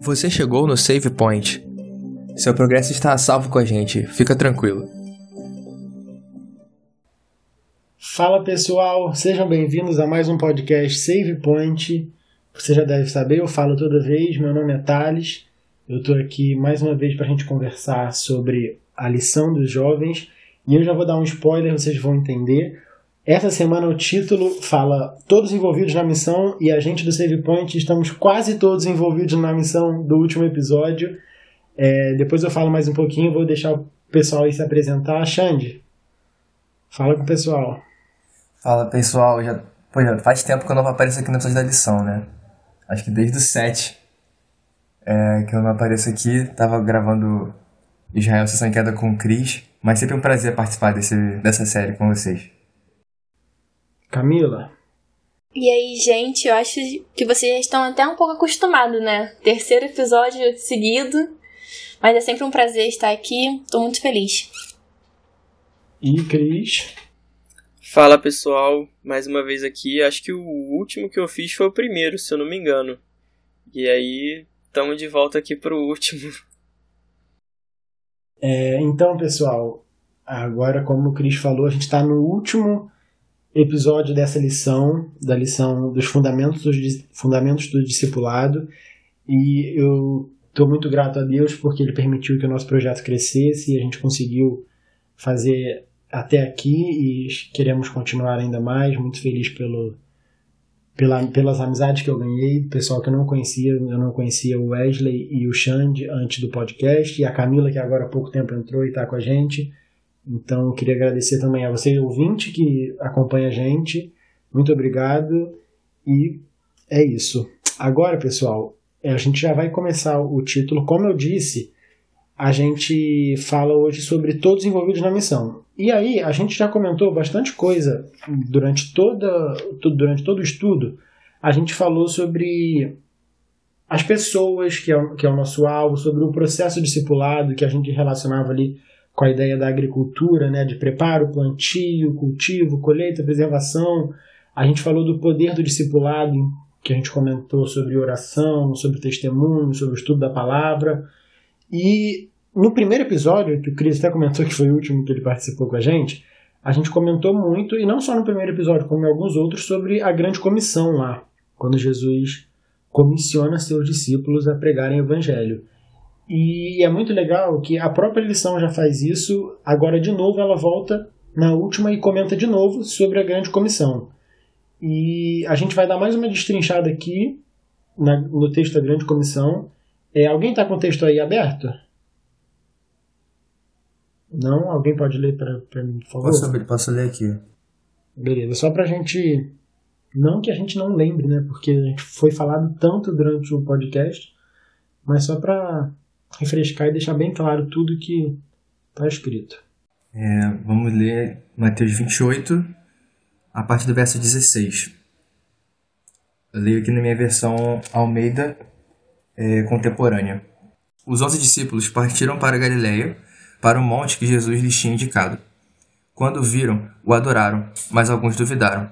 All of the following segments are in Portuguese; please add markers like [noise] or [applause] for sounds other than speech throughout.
Você chegou no Save Point. Seu progresso está a salvo com a gente, fica tranquilo. Fala pessoal, sejam bem-vindos a mais um podcast Save Point. Você já deve saber, eu falo toda vez, meu nome é Thales. Eu estou aqui mais uma vez para a gente conversar sobre a lição dos jovens. E eu já vou dar um spoiler, vocês vão entender. Essa semana o título fala todos envolvidos na missão e a gente do Save Point estamos quase todos envolvidos na missão do último episódio. É, depois eu falo mais um pouquinho, vou deixar o pessoal aí se apresentar. Xande, fala com o pessoal. Fala pessoal, já, já faz tempo que eu não apareço aqui no episódio da lição, né? Acho que desde o 7 é, que eu não apareço aqui, tava gravando Israel Sessão em Queda com o Cris, mas sempre um prazer participar desse, dessa série com vocês. Camila. E aí, gente, eu acho que vocês já estão até um pouco acostumados, né? Terceiro episódio seguido, mas é sempre um prazer estar aqui, tô muito feliz. E Cris. Fala pessoal, mais uma vez aqui. Acho que o último que eu fiz foi o primeiro, se eu não me engano. E aí, estamos de volta aqui pro último. [laughs] É, então, pessoal, agora, como o Cris falou, a gente está no último episódio dessa lição, da lição dos fundamentos, dos fundamentos do discipulado. E eu estou muito grato a Deus porque Ele permitiu que o nosso projeto crescesse e a gente conseguiu fazer até aqui e queremos continuar ainda mais. Muito feliz pelo, pela, pelas amizades que eu ganhei, pessoal que eu não conhecia, eu não conhecia o Wesley e o Xande antes do podcast, e a Camila, que agora há pouco tempo entrou e está com a gente. Então, queria agradecer também a você, ouvinte, que acompanha a gente. Muito obrigado. E é isso. Agora, pessoal, a gente já vai começar o título. Como eu disse, a gente fala hoje sobre todos envolvidos na missão. E aí, a gente já comentou bastante coisa durante, toda, durante todo o estudo. A gente falou sobre as pessoas, que é, que é o nosso alvo, sobre o processo discipulado, que a gente relacionava ali com a ideia da agricultura, né, de preparo, plantio, cultivo, colheita, preservação. A gente falou do poder do discipulado, que a gente comentou sobre oração, sobre testemunho, sobre o estudo da palavra. E no primeiro episódio, que o Cris até comentou que foi o último que ele participou com a gente, a gente comentou muito, e não só no primeiro episódio, como em alguns outros, sobre a grande comissão lá, quando Jesus comissiona seus discípulos a pregarem o evangelho. E é muito legal que a própria lição já faz isso, agora de novo ela volta na última e comenta de novo sobre a grande comissão. E a gente vai dar mais uma destrinchada aqui na, no texto da grande comissão, é, alguém está com o texto aí aberto? Não? Alguém pode ler para mim, por favor? Posso, posso ler aqui. Beleza, só para a gente. Não que a gente não lembre, né? Porque a gente foi falado tanto durante o podcast, mas só para refrescar e deixar bem claro tudo que está escrito. É, vamos ler Mateus 28, a partir do verso 16. Eu leio aqui na minha versão Almeida é, contemporânea. Os onze discípulos partiram para Galiléia, para o monte que Jesus lhes tinha indicado. Quando viram, o adoraram, mas alguns duvidaram.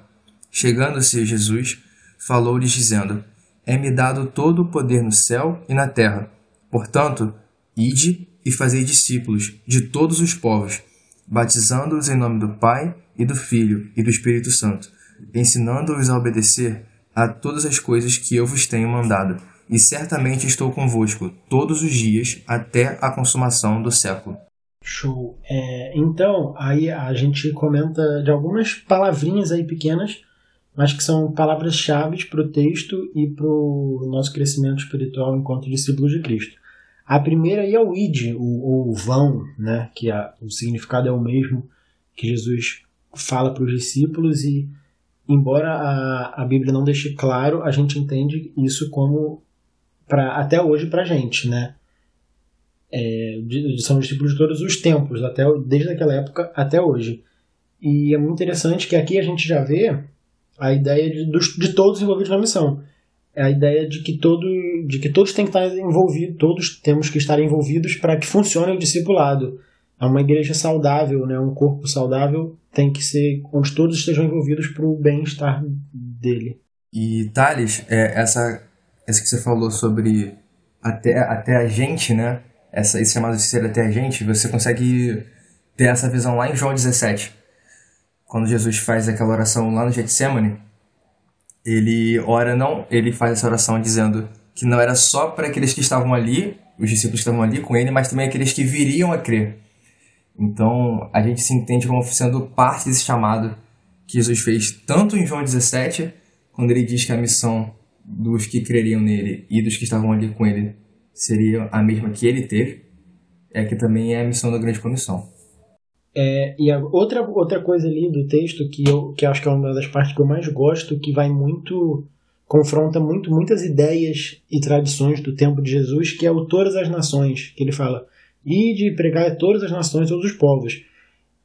Chegando-se Jesus, falou-lhes dizendo: É-me dado todo o poder no céu e na terra. Portanto, ide e fazei discípulos de todos os povos, batizando-os em nome do Pai e do Filho e do Espírito Santo, ensinando-os a obedecer a todas as coisas que eu vos tenho mandado e certamente estou convosco todos os dias até a consumação do século. Show. É, então, aí a gente comenta de algumas palavrinhas aí pequenas, mas que são palavras-chave para o texto e para o nosso crescimento espiritual enquanto discípulos de Cristo. A primeira é o id, ou o vão, né, que a, o significado é o mesmo que Jesus fala para os discípulos e embora a, a Bíblia não deixe claro, a gente entende isso como pra, até hoje para a gente, né? É, são discípulos de todos os tempos, até, desde aquela época até hoje. E é muito interessante que aqui a gente já vê a ideia de, de todos envolvidos na missão. É a ideia de que, todo, de que todos têm que estar envolvidos, todos temos que estar envolvidos para que funcione o discipulado. É uma igreja saudável, né? um corpo saudável tem que ser onde todos estejam envolvidos para o bem-estar dele. E Thales, é, essa, essa que você falou sobre até, até a gente, né? Essa, esse chamado de ser até a gente, você consegue ter essa visão lá em João 17. Quando Jesus faz aquela oração lá no Getsemane, ele ora não, ele faz essa oração dizendo que não era só para aqueles que estavam ali, os discípulos que estavam ali com ele, mas também aqueles que viriam a crer. Então, a gente se entende como sendo parte desse chamado que Jesus fez tanto em João 17, quando ele diz que a missão dos que creriam nele e dos que estavam ali com ele seria a mesma que ele teve, é que também é a missão da grande comissão. É, e a, outra, outra coisa ali do texto que eu que acho que é uma das partes que eu mais gosto, que vai muito confronta muito muitas ideias e tradições do tempo de Jesus, que é o todas as nações, que ele fala, e de pregar a todas as nações, todos os povos.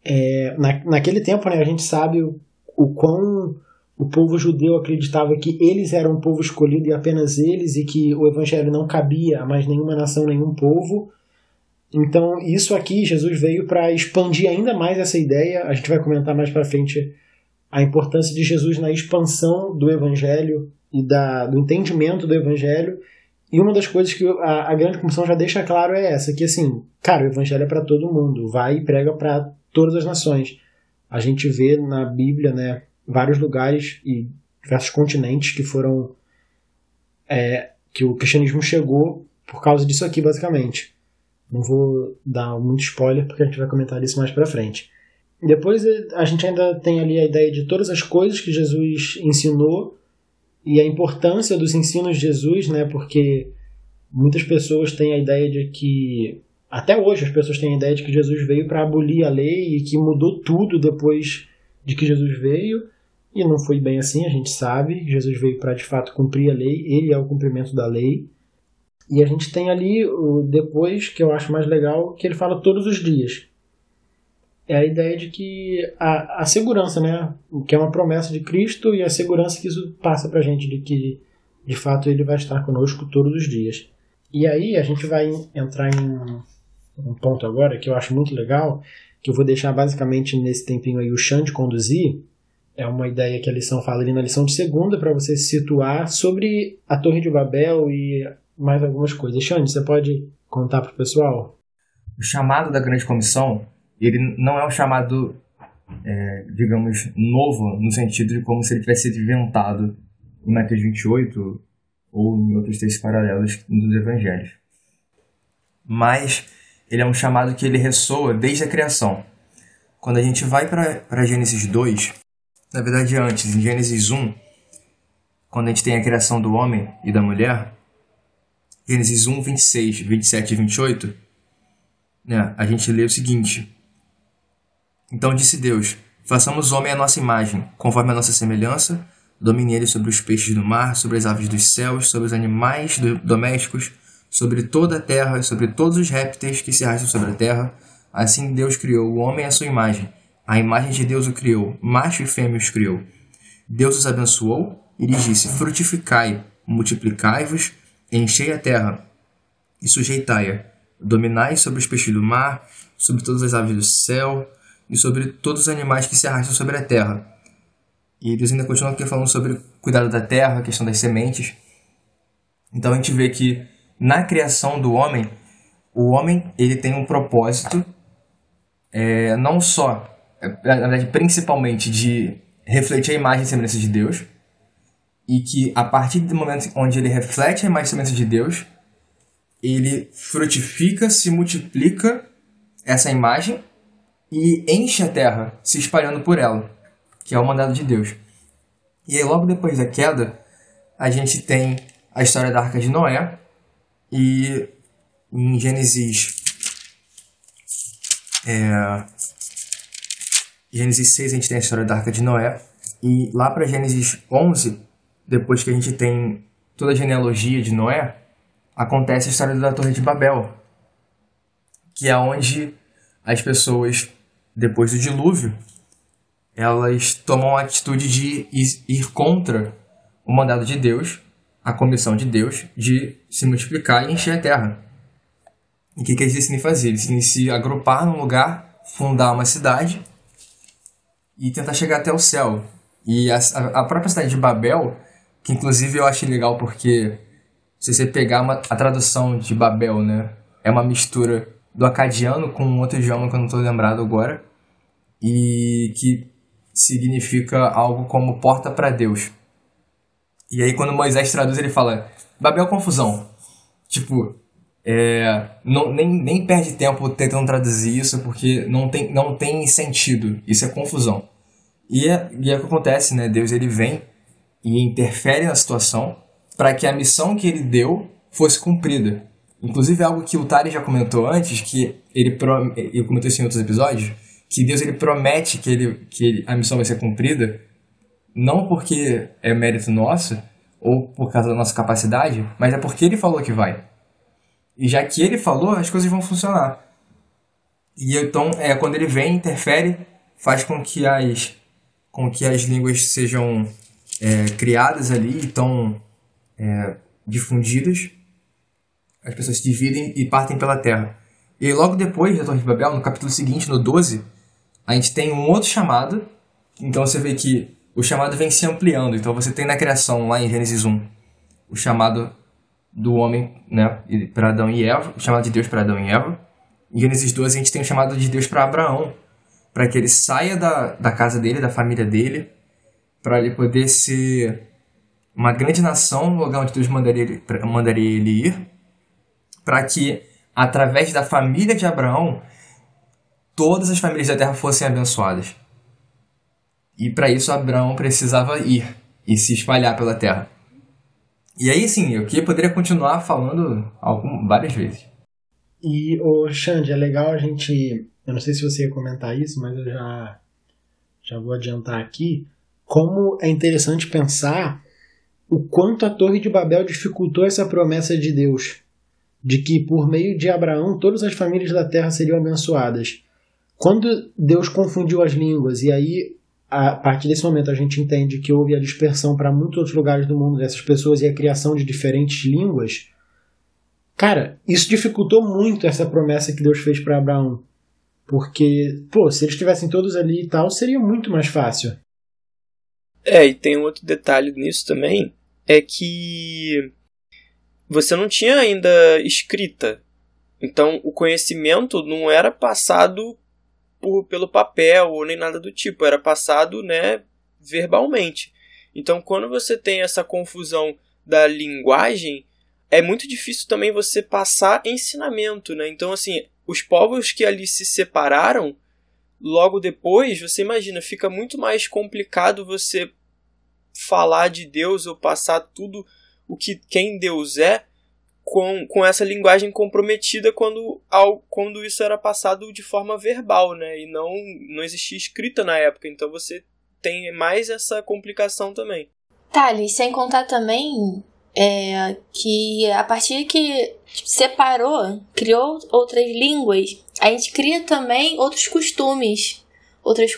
É, na, naquele tempo, né, a gente sabe o, o quão o povo judeu acreditava que eles eram um povo escolhido e apenas eles, e que o evangelho não cabia a mais nenhuma nação, nenhum povo. Então, isso aqui, Jesus veio para expandir ainda mais essa ideia. A gente vai comentar mais para frente a importância de Jesus na expansão do evangelho e da, do entendimento do evangelho. E uma das coisas que a, a grande comissão já deixa claro é essa, que assim, cara, o evangelho é para todo mundo, vai e prega para todas as nações. A gente vê na Bíblia, né, vários lugares e diversos continentes que foram é, que o cristianismo chegou por causa disso aqui, basicamente. Não vou dar muito spoiler porque a gente vai comentar isso mais para frente. Depois a gente ainda tem ali a ideia de todas as coisas que Jesus ensinou e a importância dos ensinos de Jesus, né? Porque muitas pessoas têm a ideia de que até hoje as pessoas têm a ideia de que Jesus veio para abolir a lei e que mudou tudo depois de que Jesus veio. E não foi bem assim, a gente sabe. Jesus veio para de fato cumprir a lei, ele é o cumprimento da lei. E a gente tem ali o depois, que eu acho mais legal, que ele fala todos os dias. É a ideia de que a, a segurança, né? Que é uma promessa de Cristo e a segurança que isso passa pra gente de que de fato ele vai estar conosco todos os dias. E aí a gente vai entrar em um ponto agora que eu acho muito legal, que eu vou deixar basicamente nesse tempinho aí o chão de conduzir, é uma ideia que a lição fala ali na lição de segunda para você se situar sobre a Torre de Babel e mais algumas coisas. Xande, você pode contar para o pessoal? O chamado da grande comissão, ele não é um chamado, é, digamos, novo, no sentido de como se ele tivesse sido inventado em Mateus 28 ou em outros textos paralelos dos evangelhos. Mas ele é um chamado que ele ressoa desde a criação. Quando a gente vai para Gênesis 2, na verdade, antes, em Gênesis 1, quando a gente tem a criação do homem e da mulher, Gênesis 1, 26, 27 e 28, né, a gente lê o seguinte: Então disse Deus: Façamos homem à nossa imagem, conforme a nossa semelhança, domine ele sobre os peixes do mar, sobre as aves dos céus, sobre os animais domésticos, sobre toda a terra, sobre todos os répteis que se arrastam sobre a terra. Assim Deus criou o homem à sua imagem. A imagem de Deus o criou, macho e fêmea os criou. Deus os abençoou e lhes disse: Frutificai, multiplicai-vos, enchei a terra e sujeitai-a. Dominai sobre os peixes do mar, sobre todas as aves do céu e sobre todos os animais que se arrastam sobre a terra. E Deus ainda continua aqui falando sobre cuidado da terra, a questão das sementes. Então a gente vê que na criação do homem, o homem ele tem um propósito é, não só é, na verdade, principalmente de refletir a imagem e semelhança de Deus, e que a partir do momento onde ele reflete a imagem de Deus, ele frutifica, se multiplica essa imagem e enche a terra, se espalhando por ela, que é o mandado de Deus. E aí, logo depois da queda, a gente tem a história da Arca de Noé, e em Gênesis é, Gênesis 6 a gente tem a história da Arca de Noé. E lá para Gênesis 11, depois que a gente tem toda a genealogia de Noé, acontece a história da Torre de Babel, que é onde as pessoas, depois do dilúvio, elas tomam a atitude de ir contra o mandado de Deus, a comissão de Deus, de se multiplicar e encher a terra. E o que, que eles decidem fazer? Eles decidem se agrupar num lugar, fundar uma cidade e tentar chegar até o céu. E a, a própria cidade de Babel, que inclusive eu achei legal porque se você pegar uma, a tradução de Babel, né, é uma mistura do acadiano com outro idioma que eu não estou lembrado agora, e que significa algo como porta para Deus. E aí quando Moisés traduz ele fala Babel confusão. Tipo, é, não, nem, nem perde tempo tentando traduzir isso porque não tem, não tem sentido. Isso é confusão. E é, e é o que acontece, né? Deus ele vem e interfere na situação para que a missão que ele deu fosse cumprida. Inclusive algo que o Tari já comentou antes, que ele, ele comentou isso em outros episódios, que Deus ele promete que, ele, que ele, a missão vai ser cumprida, não porque é mérito nosso, ou por causa da nossa capacidade, mas é porque ele falou que vai. E já que ele falou, as coisas vão funcionar. E então, é, quando ele vem, interfere, faz com que as, com que as línguas sejam é, criadas ali, então é, difundidas. As pessoas se dividem e partem pela terra. E logo depois da Torre de Babel, no capítulo seguinte, no 12, a gente tem um outro chamado. Então você vê que o chamado vem se ampliando. Então você tem na criação, lá em Gênesis 1, o chamado do homem né, para Adão e Eva, o chamado de Deus para Adão e Eva. Em Gênesis 12 a gente tem o chamado de Deus para Abraão, para que ele saia da, da casa dele, da família dele, para ele poder ser uma grande nação, no lugar onde Deus mandaria ele, mandaria ele ir, para que, através da família de Abraão, todas as famílias da terra fossem abençoadas. E para isso Abraão precisava ir e se espalhar pela terra. E aí sim, eu que poderia continuar falando algum, várias vezes. E o Xande, é legal a gente, eu não sei se você ia comentar isso, mas eu já já vou adiantar aqui, como é interessante pensar o quanto a Torre de Babel dificultou essa promessa de Deus, de que por meio de Abraão todas as famílias da terra seriam abençoadas. Quando Deus confundiu as línguas e aí a partir desse momento a gente entende que houve a dispersão para muitos outros lugares do mundo dessas pessoas e a criação de diferentes línguas, cara, isso dificultou muito essa promessa que Deus fez para Abraão. Porque, pô, se eles estivessem todos ali e tal, seria muito mais fácil. É, e tem um outro detalhe nisso também, é que você não tinha ainda escrita. Então o conhecimento não era passado por, pelo papel ou nem nada do tipo, era passado, né, verbalmente. Então, quando você tem essa confusão da linguagem, é muito difícil também você passar ensinamento, né? Então, assim, os povos que ali se separaram, logo depois, você imagina, fica muito mais complicado você falar de Deus ou passar tudo o que quem Deus é com, com essa linguagem comprometida quando, ao, quando isso era passado de forma verbal, né? E não, não existia escrita na época. Então você tem mais essa complicação também. Thales, sem contar também é, que a partir que separou, criou outras línguas, a gente cria também outros costumes, outras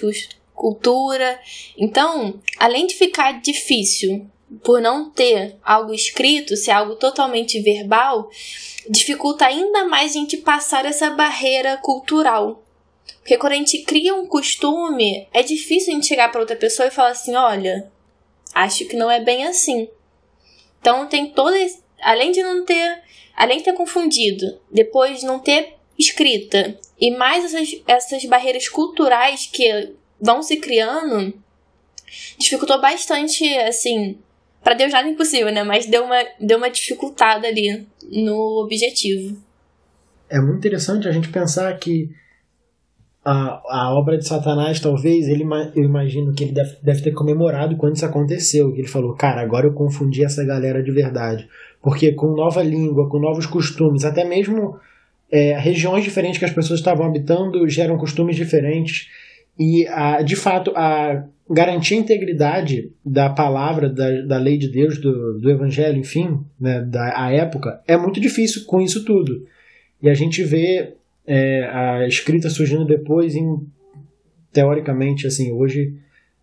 cultura. Então, além de ficar difícil por não ter algo escrito, ser algo totalmente verbal, dificulta ainda mais a gente passar essa barreira cultural. Porque quando a gente cria um costume, é difícil a gente chegar para outra pessoa e falar assim: olha, acho que não é bem assim. Então tem todo esse, além de não ter, além de ter confundido, depois não ter escrita e mais essas, essas barreiras culturais que vão se criando, dificultou bastante assim para Deus nada é impossível, né? Mas deu uma, deu uma dificultada ali no objetivo. É muito interessante a gente pensar que a, a obra de Satanás, talvez, ele, eu imagino que ele deve, deve ter comemorado quando isso aconteceu. Que ele falou, cara, agora eu confundi essa galera de verdade. Porque com nova língua, com novos costumes, até mesmo é, regiões diferentes que as pessoas estavam habitando geram costumes diferentes. E, a, de fato, a garantir a integridade da palavra, da, da lei de Deus, do, do evangelho, enfim, né, da a época, é muito difícil com isso tudo. E a gente vê é, a escrita surgindo depois em, teoricamente, assim, hoje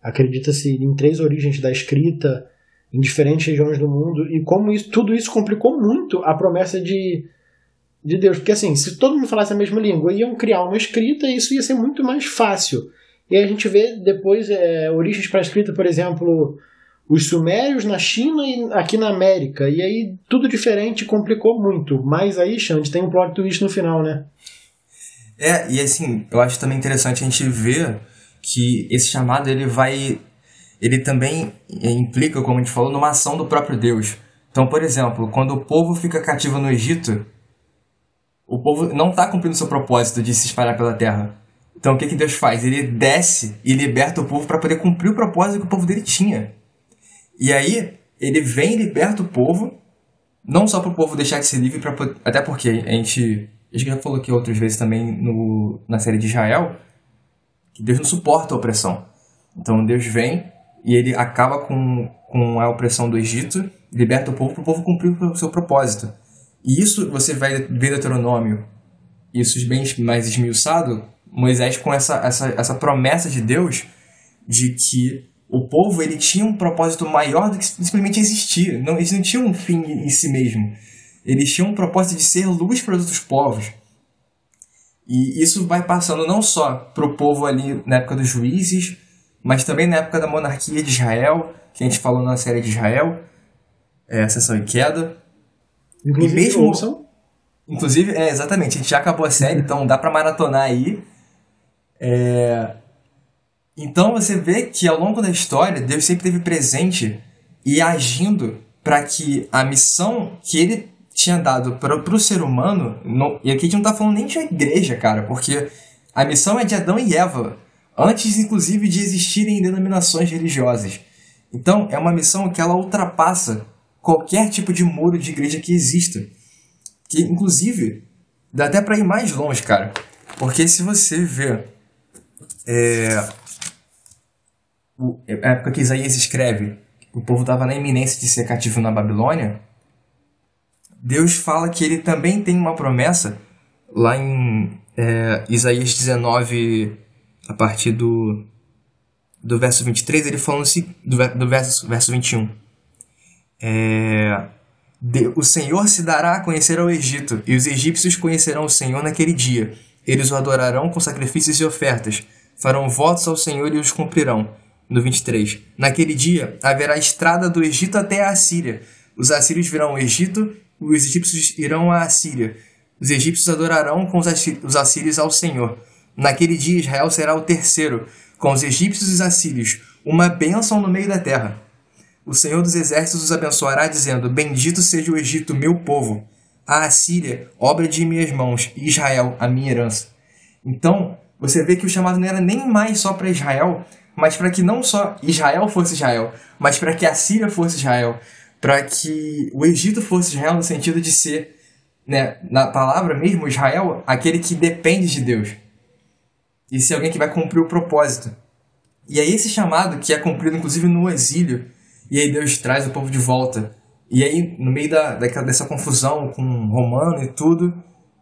acredita-se em três origens da escrita em diferentes regiões do mundo e como isso, tudo isso complicou muito a promessa de, de Deus. Porque assim, se todo mundo falasse a mesma língua, iam criar uma escrita e isso ia ser muito mais fácil. E a gente vê depois é, origens para escrita, por exemplo, os sumérios na China e aqui na América. E aí tudo diferente complicou muito. Mas aí, Xande, tem um plot twist no final, né? É, e assim, eu acho também interessante a gente ver que esse chamado ele vai. Ele também implica, como a gente falou, numa ação do próprio Deus. Então, por exemplo, quando o povo fica cativo no Egito, o povo não está cumprindo seu propósito de se espalhar pela terra. Então, o que, que Deus faz? Ele desce e liberta o povo para poder cumprir o propósito que o povo dele tinha. E aí, ele vem e liberta o povo, não só para o povo deixar de ser livre, pra, até porque a gente, a gente já falou aqui outras vezes também no, na série de Israel, que Deus não suporta a opressão. Então, Deus vem e ele acaba com, com a opressão do Egito, liberta o povo para o povo cumprir o seu propósito. E isso você vai ver Deuteronômio, isso bem mais esmiuçado, Moisés com essa, essa, essa promessa de Deus de que o povo ele tinha um propósito maior do que simplesmente existir. Não, eles não tinham um fim em si mesmo. Eles tinham um propósito de ser luz para os outros povos. E isso vai passando não só para o povo ali na época dos juízes, mas também na época da monarquia de Israel, que a gente falou na série de Israel, é, Ascensão e Queda. Inclusive, e mesmo, ouçam. Inclusive, é, exatamente, a gente já acabou a série, então dá para maratonar aí. É... Então você vê que ao longo da história, Deus sempre esteve presente e agindo para que a missão que ele tinha dado para o ser humano, e aqui a gente não está falando nem de igreja, cara, porque a missão é de Adão e Eva, antes inclusive de existirem denominações religiosas. Então é uma missão que ela ultrapassa qualquer tipo de muro de igreja que exista. Que inclusive dá até para ir mais longe, cara. Porque se você vê é, a época que Isaías escreve, o povo estava na iminência de ser cativo na Babilônia, Deus fala que ele também tem uma promessa lá em é, Isaías 19, a partir do, do verso 23, ele falando do, do verso, verso 21. É, de, o Senhor se dará a conhecer ao Egito, e os egípcios conhecerão o Senhor naquele dia. Eles o adorarão com sacrifícios e ofertas farão votos ao Senhor e os cumprirão. No 23. Naquele dia haverá estrada do Egito até a Assíria. Os assírios virão ao Egito, os egípcios irão à Assíria. Os egípcios adorarão com os assírios ao Senhor. Naquele dia Israel será o terceiro, com os egípcios e os assírios, uma bênção no meio da terra. O Senhor dos exércitos os abençoará, dizendo: Bendito seja o Egito, meu povo, a Assíria, obra de minhas mãos, e Israel, a minha herança. Então, você vê que o chamado não era nem mais só para Israel, mas para que não só Israel fosse Israel, mas para que a Síria fosse Israel, para que o Egito fosse Israel no sentido de ser, né, na palavra mesmo, Israel, aquele que depende de Deus. E ser alguém que vai cumprir o propósito. E aí esse chamado que é cumprido inclusive no exílio, e aí Deus traz o povo de volta. E aí, no meio da, dessa confusão com Romano e tudo,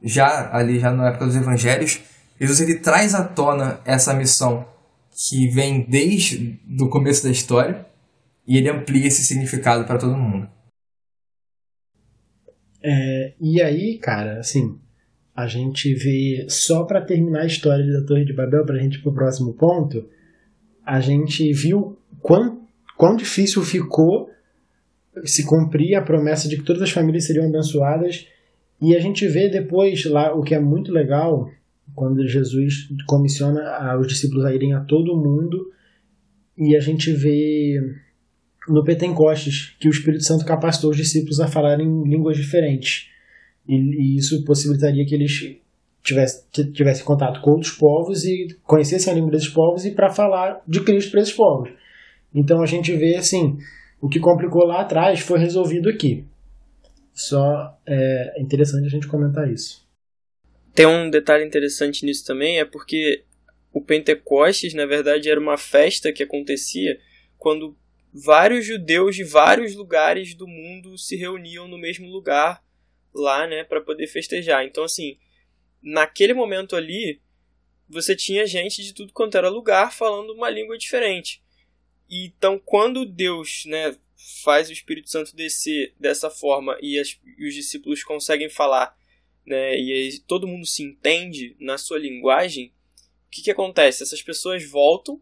já ali já na época dos evangelhos, Jesus ele traz à tona essa missão que vem desde o começo da história e ele amplia esse significado para todo mundo. É, e aí, cara, assim, a gente vê só para terminar a história da Torre de Babel, para a gente ir pro próximo ponto, a gente viu quão, quão difícil ficou se cumprir a promessa de que todas as famílias seriam abençoadas. E a gente vê depois lá o que é muito legal, quando Jesus comissiona os discípulos a irem a todo mundo e a gente vê no Pentecostes que o Espírito Santo capacitou os discípulos a falarem línguas diferentes e, e isso possibilitaria que eles tivessem tivesse contato com outros povos e conhecessem a língua desses povos e para falar de Cristo para esses povos. Então a gente vê assim, o que complicou lá atrás foi resolvido aqui. Só é interessante a gente comentar isso. Tem um detalhe interessante nisso também, é porque o Pentecostes, na verdade, era uma festa que acontecia quando vários judeus de vários lugares do mundo se reuniam no mesmo lugar lá, né, para poder festejar. Então, assim, naquele momento ali, você tinha gente de tudo quanto era lugar falando uma língua diferente. E, então, quando Deus, né, faz o Espírito Santo descer dessa forma e, as, e os discípulos conseguem falar né, e todo mundo se entende na sua linguagem, o que, que acontece? Essas pessoas voltam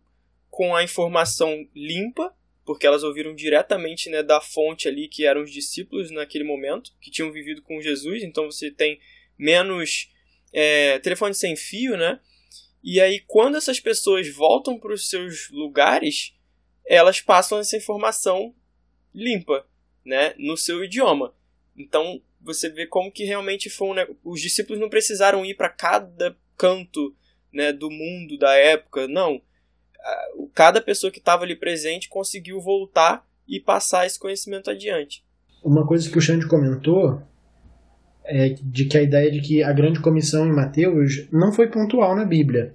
com a informação limpa porque elas ouviram diretamente né, da fonte ali que eram os discípulos naquele momento, que tinham vivido com Jesus, então você tem menos é, telefone sem fio, né? E aí, quando essas pessoas voltam para os seus lugares, elas passam essa informação limpa, né, no seu idioma. Então, você vê como que realmente foi um, os discípulos não precisaram ir para cada canto, né, do mundo da época, não. Cada pessoa que estava ali presente conseguiu voltar e passar esse conhecimento adiante. Uma coisa que o Xande comentou é de que a ideia de que a grande comissão em Mateus não foi pontual na Bíblia.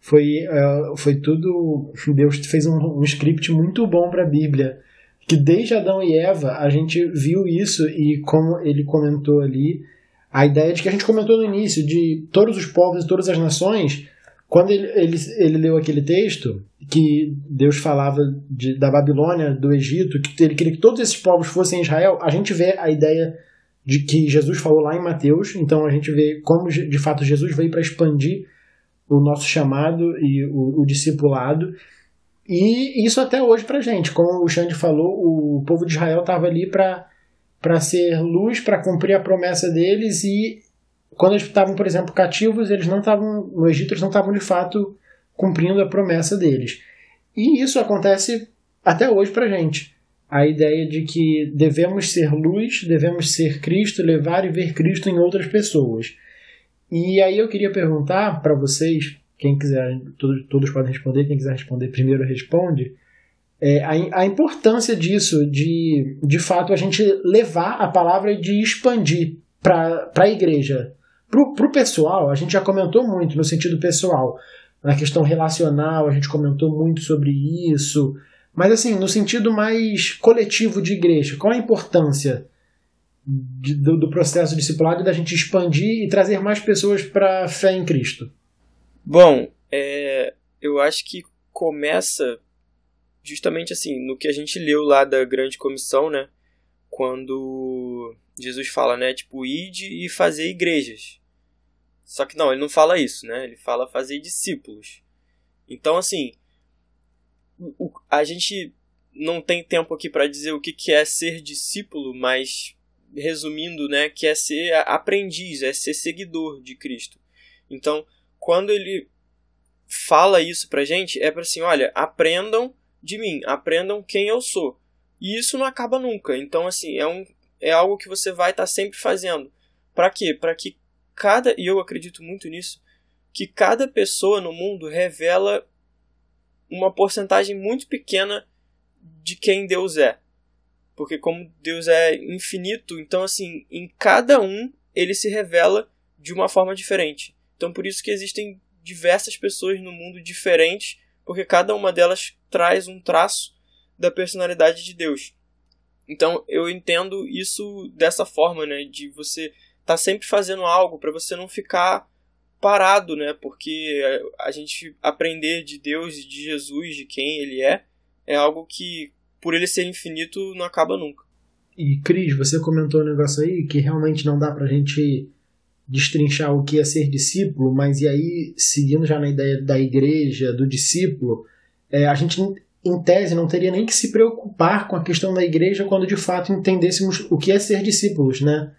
Foi, uh, foi tudo. Deus fez um, um script muito bom para a Bíblia. Que desde Adão e Eva a gente viu isso e, como ele comentou ali, a ideia de que a gente comentou no início, de todos os povos e todas as nações, quando ele, ele, ele leu aquele texto, que Deus falava de, da Babilônia, do Egito, que ele queria que todos esses povos fossem Israel, a gente vê a ideia de que Jesus falou lá em Mateus, então a gente vê como de fato Jesus veio para expandir o nosso chamado e o, o discipulado. E isso até hoje para gente. Como o Xande falou, o povo de Israel estava ali para ser luz, para cumprir a promessa deles. E quando eles estavam, por exemplo, cativos, eles não estavam, no Egito, eles não estavam de fato cumprindo a promessa deles. E isso acontece até hoje para gente a ideia de que devemos ser luz, devemos ser Cristo, levar e ver Cristo em outras pessoas. E aí eu queria perguntar para vocês, quem quiser, todos, todos, podem responder, quem quiser responder primeiro responde, é, a, a importância disso, de de fato a gente levar a palavra e de expandir para a igreja. Para o pessoal, a gente já comentou muito no sentido pessoal, na questão relacional, a gente comentou muito sobre isso, mas assim, no sentido mais coletivo de igreja, qual a importância de, do, do, processo discipulado da gente expandir e trazer mais pessoas para a fé em Cristo? Bom, é, eu acho que começa justamente assim, no que a gente leu lá da grande comissão, né? Quando Jesus fala, né, tipo, ide e fazer igrejas. Só que não, ele não fala isso, né? Ele fala fazer discípulos. Então, assim, o, a gente não tem tempo aqui para dizer o que, que é ser discípulo, mas resumindo, né, que é ser aprendiz, é ser seguidor de Cristo. Então, quando ele fala isso pra gente, é para assim, olha, aprendam de mim, aprendam quem eu sou. E isso não acaba nunca. Então, assim, é, um, é algo que você vai estar tá sempre fazendo. Para quê? Para que cada, e eu acredito muito nisso, que cada pessoa no mundo revela uma porcentagem muito pequena de quem Deus é. Porque como Deus é infinito, então assim, em cada um ele se revela de uma forma diferente. Então por isso que existem diversas pessoas no mundo diferentes, porque cada uma delas traz um traço da personalidade de Deus. Então eu entendo isso dessa forma, né, de você tá sempre fazendo algo para você não ficar parado, né? Porque a gente aprender de Deus e de Jesus, de quem ele é, é algo que, por ele ser infinito, não acaba nunca. E Cris, você comentou um negócio aí que realmente não dá pra gente destrinchar o que é ser discípulo, mas e aí, seguindo já na ideia da igreja, do discípulo, é, a gente, em tese, não teria nem que se preocupar com a questão da igreja quando de fato entendêssemos o que é ser discípulos, né?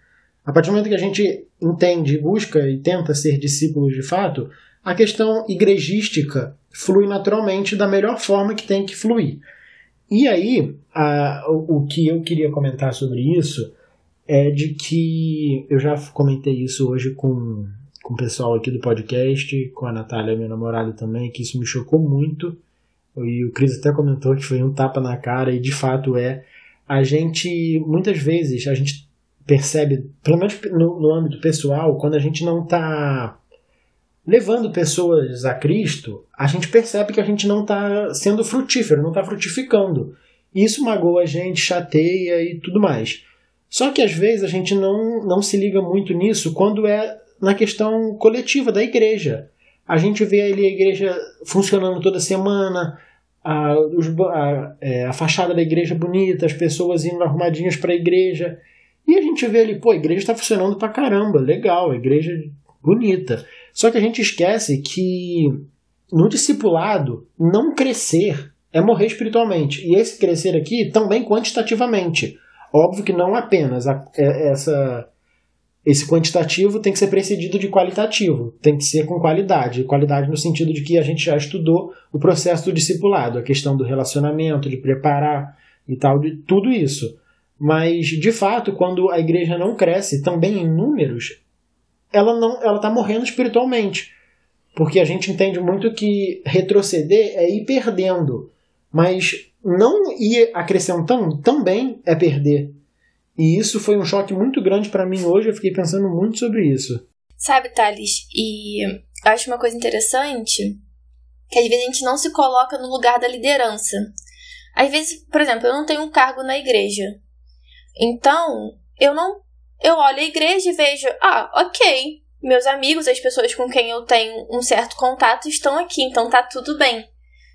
A partir do momento que a gente entende, busca e tenta ser discípulos de fato, a questão igrejística flui naturalmente da melhor forma que tem que fluir. E aí, a, o, o que eu queria comentar sobre isso é de que eu já comentei isso hoje com, com o pessoal aqui do podcast, com a Natália, minha namorada também, que isso me chocou muito. E o Cris até comentou que foi um tapa na cara, e de fato é. A gente, muitas vezes, a gente percebe, pelo menos no, no âmbito pessoal, quando a gente não está levando pessoas a Cristo, a gente percebe que a gente não está sendo frutífero, não está frutificando. Isso magoa a gente, chateia e tudo mais. Só que às vezes a gente não, não se liga muito nisso quando é na questão coletiva da igreja. A gente vê ali a igreja funcionando toda semana, a, os, a, é, a fachada da igreja bonita, as pessoas indo arrumadinhas para a igreja. E a gente vê ali, pô, a igreja está funcionando pra caramba, legal, a igreja bonita. Só que a gente esquece que no discipulado, não crescer é morrer espiritualmente. E esse crescer aqui também quantitativamente. Óbvio que não apenas a, é, essa, esse quantitativo tem que ser precedido de qualitativo, tem que ser com qualidade. Qualidade no sentido de que a gente já estudou o processo do discipulado, a questão do relacionamento, de preparar e tal, de tudo isso. Mas, de fato, quando a igreja não cresce também em números, ela não ela está morrendo espiritualmente. Porque a gente entende muito que retroceder é ir perdendo. Mas não ir acrescentando também é perder. E isso foi um choque muito grande para mim hoje. Eu fiquei pensando muito sobre isso. Sabe, Thales, e eu acho uma coisa interessante que às vezes a gente não se coloca no lugar da liderança. Às vezes, por exemplo, eu não tenho um cargo na igreja. Então, eu não. Eu olho a igreja e vejo, ah, ok, meus amigos, as pessoas com quem eu tenho um certo contato estão aqui, então tá tudo bem.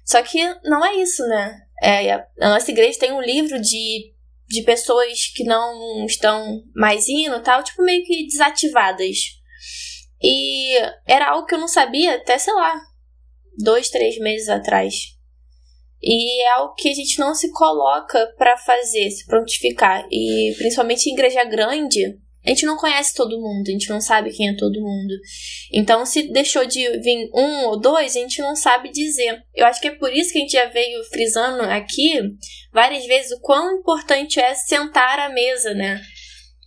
Só que não é isso, né? É, a nossa igreja tem um livro de, de pessoas que não estão mais indo tal, tipo meio que desativadas. E era algo que eu não sabia até, sei lá, dois, três meses atrás. E é algo que a gente não se coloca para fazer, se prontificar. E principalmente em igreja grande, a gente não conhece todo mundo, a gente não sabe quem é todo mundo. Então, se deixou de vir um ou dois, a gente não sabe dizer. Eu acho que é por isso que a gente já veio frisando aqui várias vezes o quão importante é sentar à mesa, né?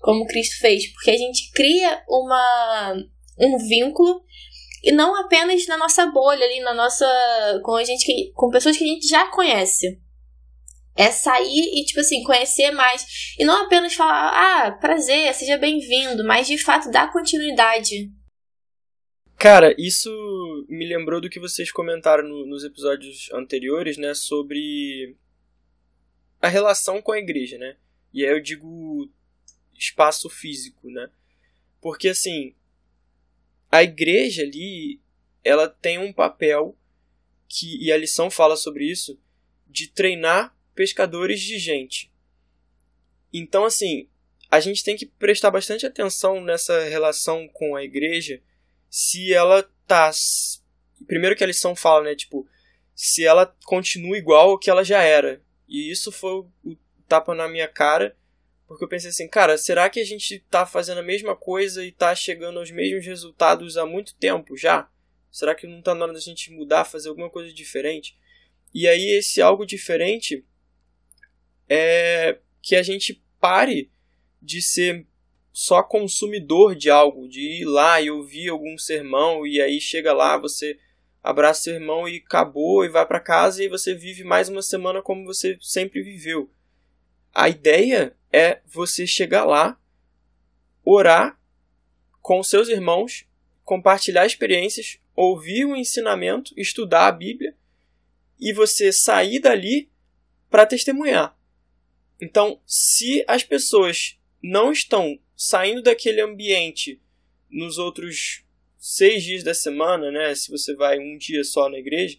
Como Cristo fez. Porque a gente cria uma, um vínculo e não apenas na nossa bolha ali, na nossa. com a gente com pessoas que a gente já conhece. É sair e, tipo assim, conhecer mais. E não apenas falar, ah, prazer, seja bem-vindo, mas de fato dar continuidade. Cara, isso me lembrou do que vocês comentaram no, nos episódios anteriores, né? Sobre a relação com a igreja, né? E aí eu digo espaço físico, né? Porque assim, a igreja ali, ela tem um papel que e a lição fala sobre isso de treinar pescadores de gente. Então, assim, a gente tem que prestar bastante atenção nessa relação com a igreja, se ela tá. Primeiro que a lição fala, né? Tipo, se ela continua igual ao que ela já era. E isso foi o tapa na minha cara, porque eu pensei assim, cara, será que a gente tá fazendo a mesma coisa e tá chegando aos mesmos resultados há muito tempo já? Será que não tá na hora da gente mudar, fazer alguma coisa diferente? E aí esse algo diferente é que a gente pare de ser só consumidor de algo, de ir lá e ouvir algum sermão e aí chega lá, você abraça seu irmão e acabou e vai para casa e você vive mais uma semana como você sempre viveu. A ideia é você chegar lá, orar com seus irmãos, compartilhar experiências, ouvir o ensinamento, estudar a Bíblia e você sair dali para testemunhar. Então, se as pessoas não estão saindo daquele ambiente nos outros seis dias da semana, né? Se você vai um dia só na igreja,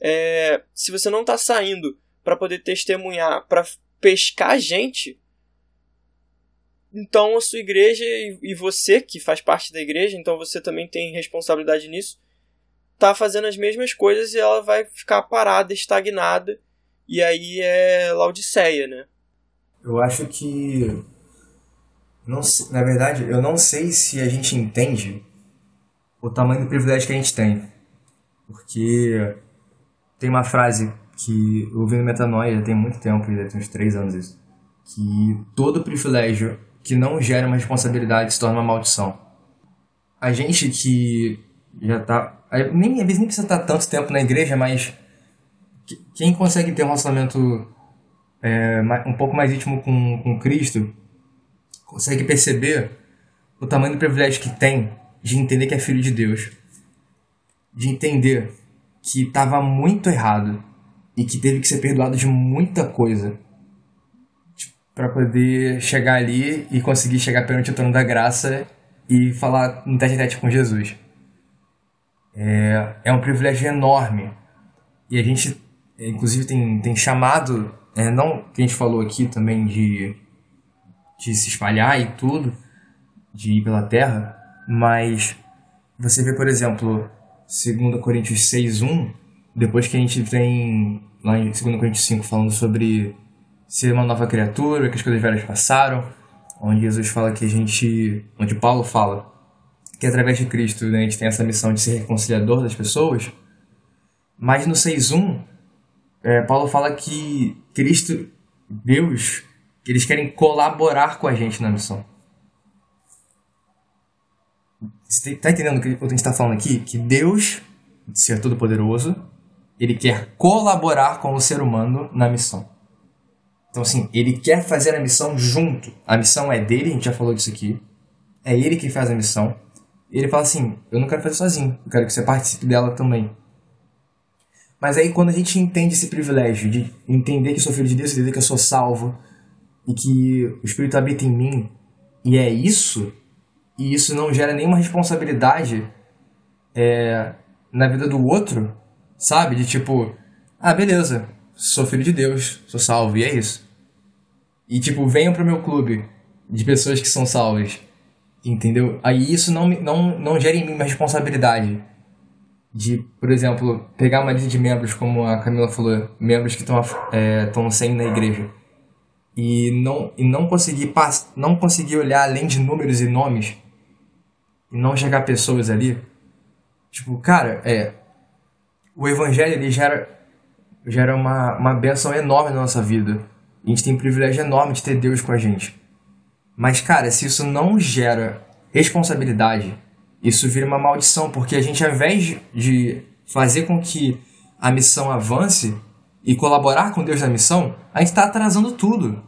é, se você não está saindo para poder testemunhar, para pescar gente, então a sua igreja e você que faz parte da igreja, então você também tem responsabilidade nisso, tá fazendo as mesmas coisas e ela vai ficar parada, estagnada, e aí é Laodiceia, né? Eu acho que. Não, na verdade, eu não sei se a gente entende o tamanho do privilégio que a gente tem. Porque tem uma frase que eu ouvi no Metanoia tem muito tempo, já tem uns três anos isso, que todo privilégio que não gera uma responsabilidade se torna uma maldição. A gente que já tá. Nem, às vezes nem precisa estar tanto tempo na igreja, mas quem consegue ter um relacionamento é, um pouco mais íntimo com, com Cristo, consegue perceber o tamanho do privilégio que tem de entender que é filho de Deus, de entender que estava muito errado e que teve que ser perdoado de muita coisa para poder chegar ali e conseguir chegar perante o trono da graça e falar no tete a tete com Jesus. É, é um privilégio enorme. E a gente, inclusive, tem, tem chamado é, não que a gente falou aqui também de, de se espalhar e tudo, de ir pela terra, mas você vê, por exemplo, 2 Coríntios 6.1, depois que a gente tem lá em 2 Coríntios 5, falando sobre ser uma nova criatura, que as coisas velhas passaram, onde Jesus fala que a gente, onde Paulo fala que através de Cristo né, a gente tem essa missão de ser reconciliador das pessoas, mas no 6.1, é, Paulo fala que Cristo, Deus, que eles querem colaborar com a gente na missão. Você tá entendendo o que a gente está falando aqui? Que Deus, ser todo-poderoso, ele quer colaborar com o ser humano na missão. Então, assim, ele quer fazer a missão junto. A missão é dele, a gente já falou disso aqui. É ele que faz a missão. E ele fala assim: Eu não quero fazer sozinho, eu quero que você participe dela também. Mas aí, quando a gente entende esse privilégio de entender que sou filho de Deus, entender que eu sou salvo e que o Espírito habita em mim, e é isso, e isso não gera nenhuma responsabilidade é, na vida do outro, sabe? De tipo, ah, beleza, sou filho de Deus, sou salvo, e é isso. E tipo, venham pro meu clube de pessoas que são salvas. Entendeu? Aí isso não, não, não gera em mim uma responsabilidade de, por exemplo, pegar uma lista de membros, como a Camila falou, membros que estão é, sem na igreja, e não, e não conseguir não conseguir olhar além de números e nomes, e não chegar pessoas ali. Tipo, cara, é, o evangelho ele gera, gera uma, uma benção enorme na nossa vida. A gente tem um privilégio enorme de ter Deus com a gente. Mas, cara, se isso não gera responsabilidade, isso vira uma maldição, porque a gente, ao invés de fazer com que a missão avance e colaborar com Deus na missão, a gente está atrasando tudo.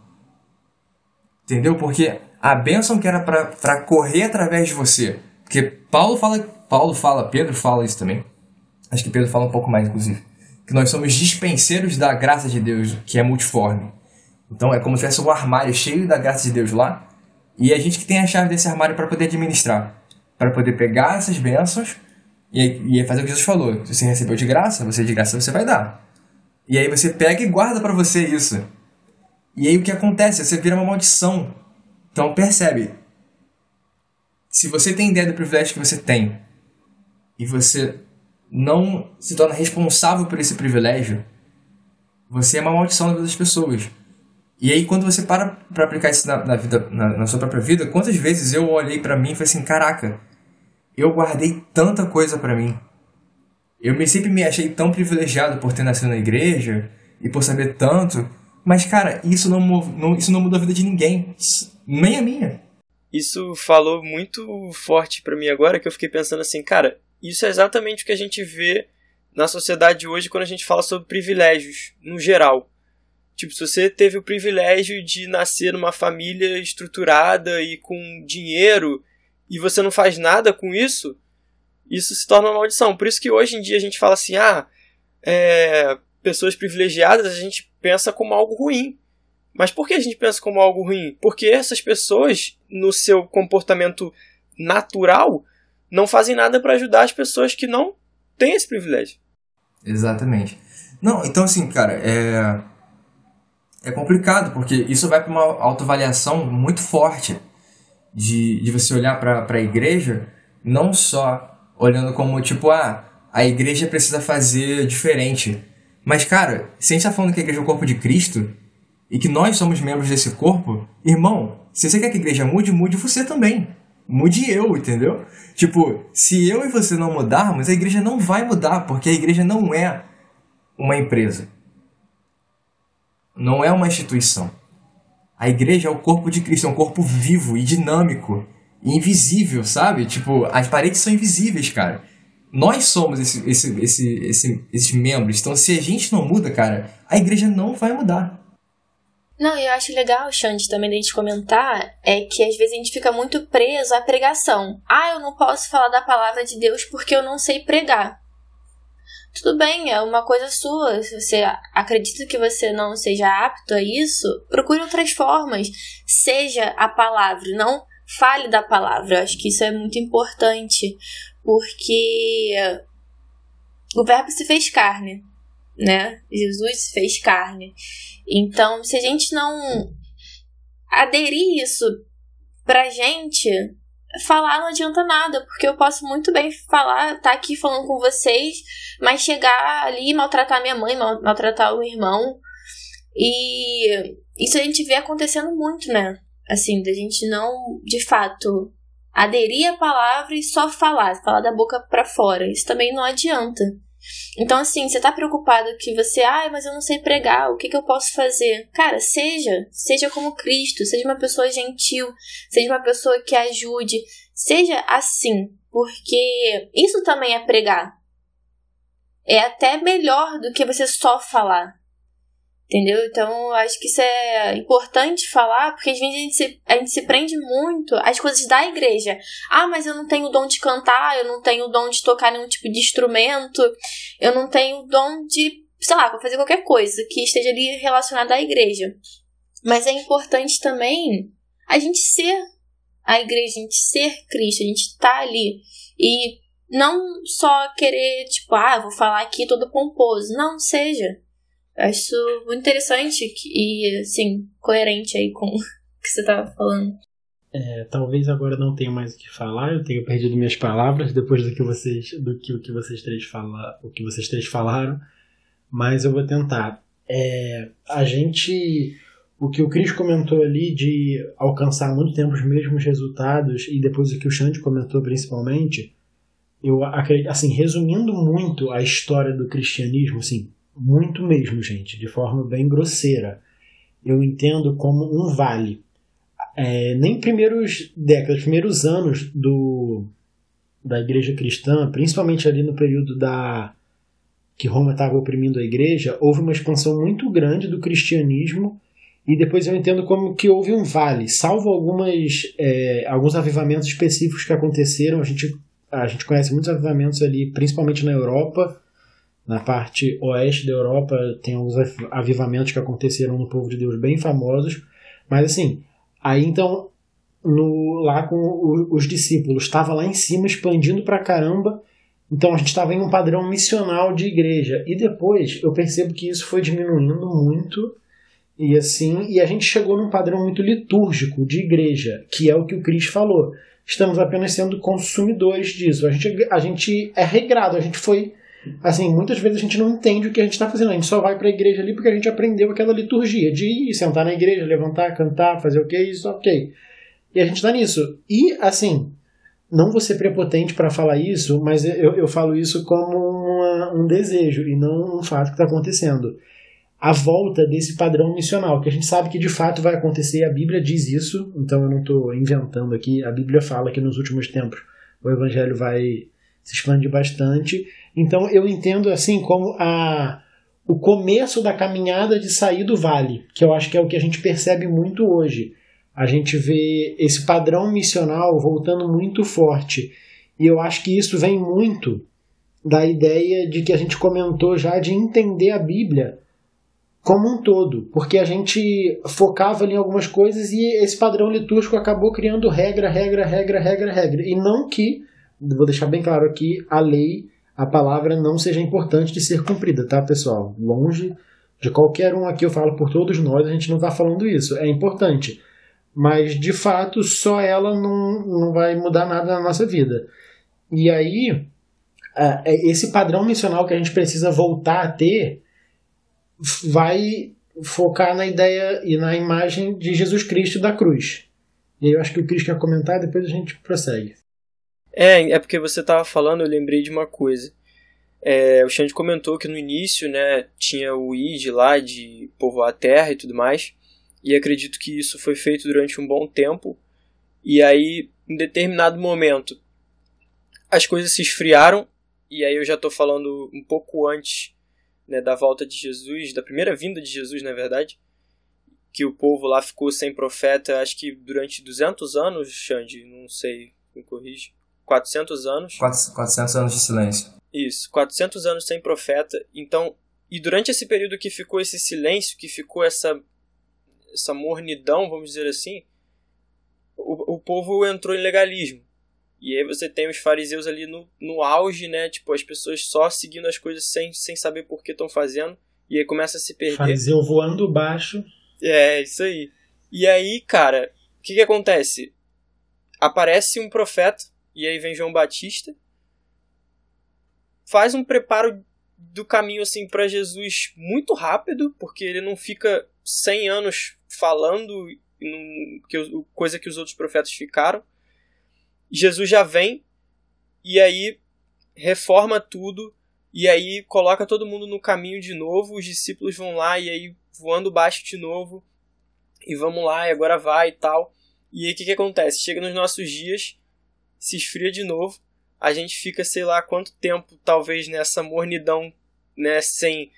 Entendeu? Porque a bênção que era para correr através de você. Porque Paulo fala, Paulo fala, Pedro fala isso também. Acho que Pedro fala um pouco mais, inclusive. Que nós somos dispenseiros da graça de Deus, que é multiforme. Então é como se tivesse um armário cheio da graça de Deus lá, e a gente que tem a chave desse armário para poder administrar, para poder pegar essas bênçãos e, e fazer o que Jesus falou. Se você recebeu de graça, você de graça você vai dar. E aí você pega e guarda para você isso. E aí o que acontece? Você vira uma maldição. Então percebe. Se você tem ideia do privilégio que você tem e você não se torna responsável por esse privilégio, você é uma maldição na vida das pessoas. E aí, quando você para para aplicar isso na, na vida, na, na, sua própria vida, quantas vezes eu olhei para mim e falei assim: caraca, eu guardei tanta coisa para mim. Eu me, sempre me achei tão privilegiado por ter nascido na igreja e por saber tanto. Mas, cara, isso não, não, isso não mudou a vida de ninguém, nem a minha. Isso falou muito forte para mim agora que eu fiquei pensando assim, cara, isso é exatamente o que a gente vê na sociedade hoje quando a gente fala sobre privilégios, no geral. Tipo, se você teve o privilégio de nascer numa família estruturada e com dinheiro e você não faz nada com isso, isso se torna uma maldição. Por isso que hoje em dia a gente fala assim, ah, é, pessoas privilegiadas a gente pensa como algo ruim. Mas por que a gente pensa como algo ruim? Porque essas pessoas, no seu comportamento natural, não fazem nada para ajudar as pessoas que não têm esse privilégio. Exatamente. Não, então assim, cara, é é complicado, porque isso vai para uma autoavaliação muito forte de, de você olhar para a igreja, não só olhando como tipo, ah, a igreja precisa fazer diferente. Mas, cara, se a gente está falando que a igreja é o corpo de Cristo e que nós somos membros desse corpo, irmão, se você quer que a igreja mude, mude você também. Mude eu, entendeu? Tipo, se eu e você não mudarmos, a igreja não vai mudar, porque a igreja não é uma empresa não é uma instituição. A igreja é o corpo de Cristo, é um corpo vivo e dinâmico, e invisível, sabe? Tipo, as paredes são invisíveis, cara. Nós somos esse, esse, esse, esse, esses membros. Então, se a gente não muda, cara, a igreja não vai mudar. Não, eu acho legal, Xande, também da gente comentar, é que às vezes a gente fica muito preso à pregação. Ah, eu não posso falar da palavra de Deus porque eu não sei pregar. Tudo bem, é uma coisa sua. Se você acredita que você não seja apto a isso, procure outras formas. Seja a palavra, não fale da palavra. Eu acho que isso é muito importante, porque o Verbo se fez carne, né? Jesus se fez carne. Então, se a gente não aderir isso pra gente, falar não adianta nada, porque eu posso muito bem falar, tá aqui falando com vocês, mas chegar ali e maltratar minha mãe, maltratar o irmão. E isso a gente vê acontecendo muito, né? Assim, da gente não, de fato, aderir à palavra e só falar, falar da boca para fora. Isso também não adianta. Então, assim, você tá preocupado que você, ai, ah, mas eu não sei pregar, o que, que eu posso fazer? Cara, seja, seja como Cristo, seja uma pessoa gentil, seja uma pessoa que ajude, seja assim, porque isso também é pregar. É até melhor do que você só falar. Entendeu? Então, eu acho que isso é importante falar, porque às vezes a gente, se, a gente se prende muito às coisas da igreja. Ah, mas eu não tenho o dom de cantar, eu não tenho o dom de tocar nenhum tipo de instrumento, eu não tenho o dom de, sei lá, fazer qualquer coisa que esteja ali relacionada à igreja. Mas é importante também a gente ser a igreja, a gente ser Cristo, a gente tá ali. E não só querer, tipo, ah, vou falar aqui todo pomposo. Não, seja Acho muito interessante e, assim, coerente aí com [laughs] o que você estava falando. É, talvez agora não tenha mais o que falar, eu tenho perdido minhas palavras depois do que vocês, do que o que vocês três fala, o que vocês três falaram, mas eu vou tentar. É, a gente, o que o Cris comentou ali de alcançar muito tempo os mesmos resultados e depois o que o Xande comentou principalmente, eu acredito, assim, resumindo muito a história do cristianismo, assim, muito mesmo, gente, de forma bem grosseira. Eu entendo como um vale. É, nem primeiros décadas, primeiros anos do, da igreja cristã, principalmente ali no período da que Roma estava oprimindo a igreja, houve uma expansão muito grande do cristianismo e depois eu entendo como que houve um vale, salvo algumas é, alguns avivamentos específicos que aconteceram. A gente a gente conhece muitos avivamentos ali, principalmente na Europa, na parte oeste da Europa tem alguns avivamentos que aconteceram no povo de Deus bem famosos, mas assim, aí então no, lá com os discípulos estava lá em cima expandindo pra caramba, então a gente estava em um padrão missional de igreja e depois eu percebo que isso foi diminuindo muito e assim e a gente chegou num padrão muito litúrgico de igreja, que é o que o Cris falou. Estamos apenas sendo consumidores disso. A gente, a gente é regrado, a gente foi assim, muitas vezes a gente não entende o que a gente está fazendo. A gente só vai para a igreja ali porque a gente aprendeu aquela liturgia de ir, sentar na igreja, levantar, cantar, fazer o que, isso, ok. E a gente está nisso. E, assim, não vou ser prepotente para falar isso, mas eu, eu falo isso como uma, um desejo e não um fato que está acontecendo. A volta desse padrão missional, que a gente sabe que de fato vai acontecer, a Bíblia diz isso, então eu não estou inventando aqui, a Bíblia fala que nos últimos tempos o evangelho vai se expandir bastante então eu entendo assim como a o começo da caminhada de sair do vale, que eu acho que é o que a gente percebe muito hoje. A gente vê esse padrão missional voltando muito forte. E eu acho que isso vem muito da ideia de que a gente comentou já de entender a Bíblia como um todo, porque a gente focava em algumas coisas e esse padrão litúrgico acabou criando regra, regra, regra, regra, regra. E não que, vou deixar bem claro aqui, a lei a palavra não seja importante de ser cumprida, tá, pessoal? Longe de qualquer um aqui, eu falo por todos nós, a gente não está falando isso. É importante. Mas, de fato, só ela não, não vai mudar nada na nossa vida. E aí, é, esse padrão missional que a gente precisa voltar a ter vai focar na ideia e na imagem de Jesus Cristo da cruz. E aí eu acho que o Cristo quer comentar, depois a gente prossegue. É, é porque você estava falando, eu lembrei de uma coisa. É, o Xande comentou que no início, né, tinha o ID lá de povoar a terra e tudo mais, e acredito que isso foi feito durante um bom tempo, e aí, em determinado momento, as coisas se esfriaram, e aí eu já estou falando um pouco antes né, da volta de Jesus, da primeira vinda de Jesus, na verdade, que o povo lá ficou sem profeta, acho que durante 200 anos, Xande, não sei, me corrige. 400 anos. 400 anos de silêncio. Isso, 400 anos sem profeta. Então, e durante esse período que ficou esse silêncio, que ficou essa essa mornidão, vamos dizer assim, o, o povo entrou em legalismo. E aí você tem os fariseus ali no, no auge, né? Tipo, as pessoas só seguindo as coisas sem, sem saber por que estão fazendo. E aí começa a se perder. Fariseu voando baixo. É, isso aí. E aí, cara, o que que acontece? aparece um profeta, e aí vem João Batista, faz um preparo do caminho assim para Jesus muito rápido, porque ele não fica 100 anos falando que, coisa que os outros profetas ficaram. Jesus já vem e aí reforma tudo e aí coloca todo mundo no caminho de novo, os discípulos vão lá e aí voando baixo de novo e vamos lá e agora vai e tal. E aí o que, que acontece? Chega nos nossos dias, se esfria de novo, a gente fica sei lá quanto tempo talvez nessa mornidão, né, sem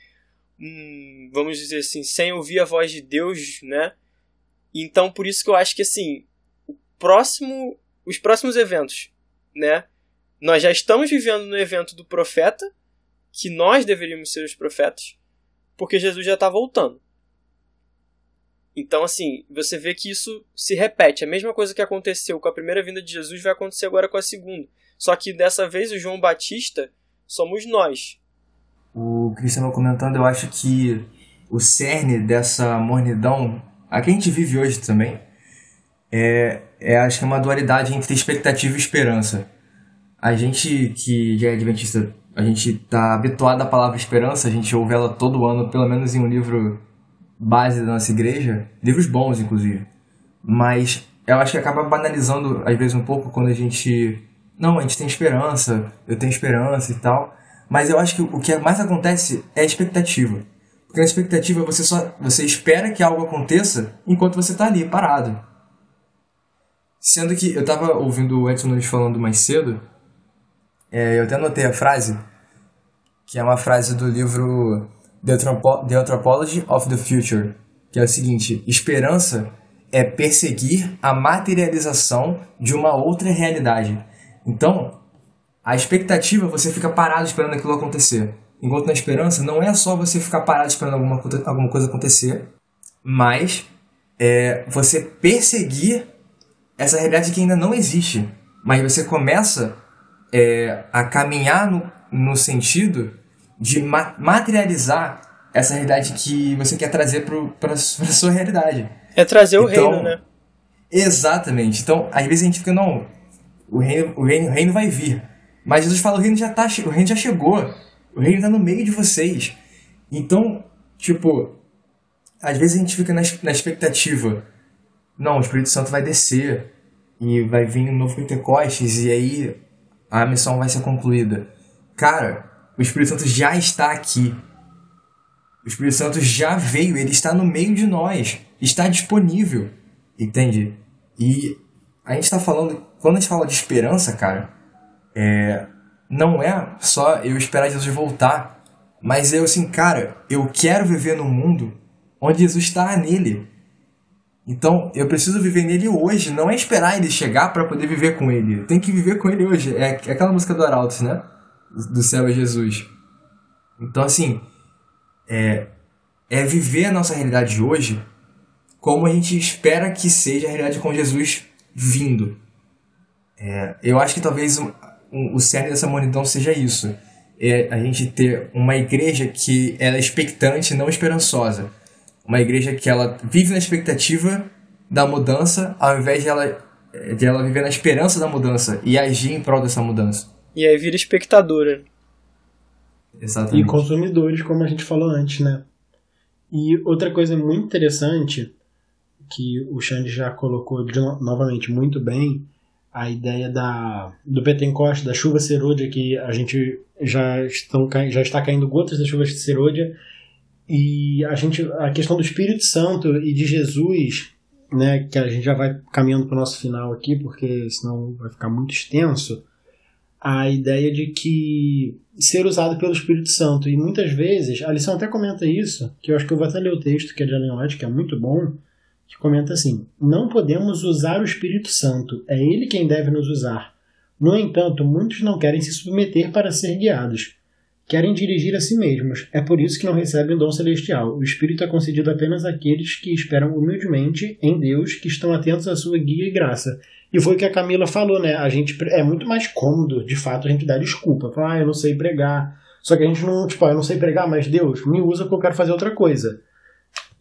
hum, vamos dizer assim, sem ouvir a voz de Deus, né? Então por isso que eu acho que assim, o próximo, os próximos eventos, né? Nós já estamos vivendo no evento do profeta, que nós deveríamos ser os profetas, porque Jesus já está voltando. Então, assim, você vê que isso se repete. A mesma coisa que aconteceu com a primeira vinda de Jesus vai acontecer agora com a segunda. Só que dessa vez o João Batista somos nós. O Cristiano comentando, eu acho que o cerne dessa mornidão, a que a gente vive hoje também, é, é acho que é uma dualidade entre expectativa e esperança. A gente que já é adventista, a gente está habituado à palavra esperança, a gente ouve ela todo ano, pelo menos em um livro base da nossa igreja, livros bons inclusive. Mas eu acho que acaba banalizando às vezes um pouco quando a gente não, a gente tem esperança, eu tenho esperança e tal. Mas eu acho que o que mais acontece é a expectativa. Porque na expectativa você só você espera que algo aconteça enquanto você está ali parado. Sendo que eu estava ouvindo o Edson Nunes falando mais cedo, é, eu até anotei a frase, que é uma frase do livro The, Anthropo the Anthropology of the Future, que é o seguinte: esperança é perseguir a materialização de uma outra realidade. Então, a expectativa, você fica parado esperando aquilo acontecer. Enquanto na esperança, não é só você ficar parado esperando alguma, alguma coisa acontecer, mas é você perseguir essa realidade que ainda não existe. Mas você começa é, a caminhar no, no sentido de ma materializar essa realidade que você quer trazer para [laughs] a sua realidade. É trazer o então, reino, né? Exatamente. Então, às vezes a gente fica, não, o reino, o reino, o reino vai vir. Mas Jesus fala, o reino já tá, o reino já chegou. O reino está no meio de vocês. Então, tipo, às vezes a gente fica na, na expectativa. Não, o Espírito Santo vai descer e vai vir um novo Pentecostes e aí a missão vai ser concluída. Cara, o Espírito Santo já está aqui. O Espírito Santo já veio, ele está no meio de nós, está disponível, entende? E a gente está falando, quando a gente fala de esperança, cara, é, não é só eu esperar Jesus voltar, mas eu assim, cara, eu quero viver num mundo onde Jesus está nele. Então, eu preciso viver nele hoje, não é esperar ele chegar para poder viver com ele. Tem que viver com ele hoje. É, é aquela música do Arautos, né? Do céu é Jesus. Então, assim, é, é viver a nossa realidade de hoje como a gente espera que seja a realidade com Jesus vindo. É, eu acho que talvez um, o cerne dessa monidão seja isso. É a gente ter uma igreja que ela é expectante, não esperançosa. Uma igreja que ela vive na expectativa da mudança, ao invés de ela, de ela viver na esperança da mudança e agir em prol dessa mudança. E aí vira espectadora. Exatamente. E consumidores, como a gente falou antes, né? E outra coisa muito interessante que o Xande já colocou de, novamente muito bem, a ideia da, do Pentecoste, da chuva serôdia, que a gente já, estão, já está caindo gotas da chuva serôdia, e a, gente, a questão do Espírito Santo e de Jesus, né, que a gente já vai caminhando para o nosso final aqui, porque senão vai ficar muito extenso, a ideia de que ser usado pelo Espírito Santo. E muitas vezes, a lição até comenta isso, que eu acho que eu vou até ler o texto, que é de Ellen White, que é muito bom, que comenta assim: Não podemos usar o Espírito Santo, é ele quem deve nos usar. No entanto, muitos não querem se submeter para ser guiados. Querem dirigir a si mesmos. É por isso que não recebem o dom celestial. O Espírito é concedido apenas àqueles que esperam humildemente em Deus, que estão atentos à sua guia e graça. E foi o que a Camila falou, né? A gente é muito mais cômodo, de fato, a gente dar desculpa. Falar, ah, eu não sei pregar. Só que a gente não, tipo, ah, eu não sei pregar, mas Deus, me usa porque eu quero fazer outra coisa.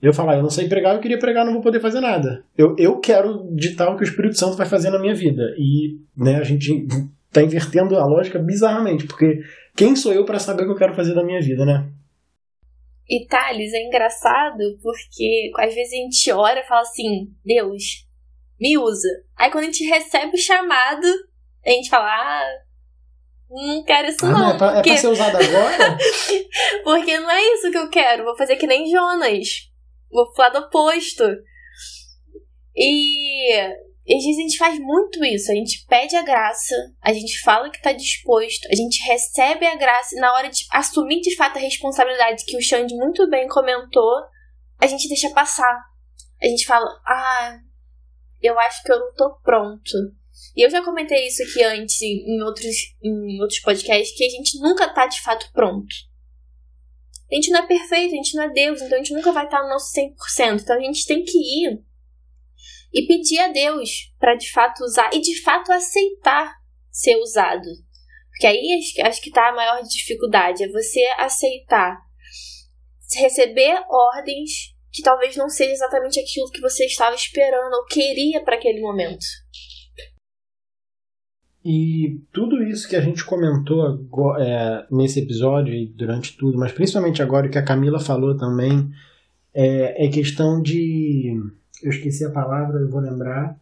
Eu falar, eu não sei pregar, eu queria pregar, não vou poder fazer nada. Eu, eu quero ditar o que o Espírito Santo vai fazer na minha vida. E né, a gente tá invertendo a lógica bizarramente, porque quem sou eu para saber o que eu quero fazer da minha vida, né? E Thales, é engraçado porque às vezes a gente ora e fala assim, Deus, me usa. Aí quando a gente recebe o chamado, a gente fala, ah, não quero isso ah, não. É pra, porque... é pra ser usado agora? [laughs] porque não é isso que eu quero. Vou fazer que nem Jonas. Vou pro lado oposto. E às vezes a gente faz muito isso. A gente pede a graça, a gente fala que tá disposto, a gente recebe a graça e na hora de assumir de fato a responsabilidade que o Xande muito bem comentou, a gente deixa passar. A gente fala, ah, eu acho que eu não tô pronto. E eu já comentei isso aqui antes em outros, em outros podcasts, que a gente nunca tá de fato pronto. A gente não é perfeito, a gente não é Deus, então a gente nunca vai estar no nosso 100%. Então a gente tem que ir e pedir a Deus para de fato usar e de fato aceitar ser usado. Porque aí acho, que tá a maior dificuldade, é você aceitar receber ordens que talvez não seja exatamente aquilo que você estava esperando ou queria para aquele momento. E tudo isso que a gente comentou é, nesse episódio e durante tudo, mas principalmente agora que a Camila falou também, é, é, questão de. Eu esqueci a palavra, eu vou lembrar.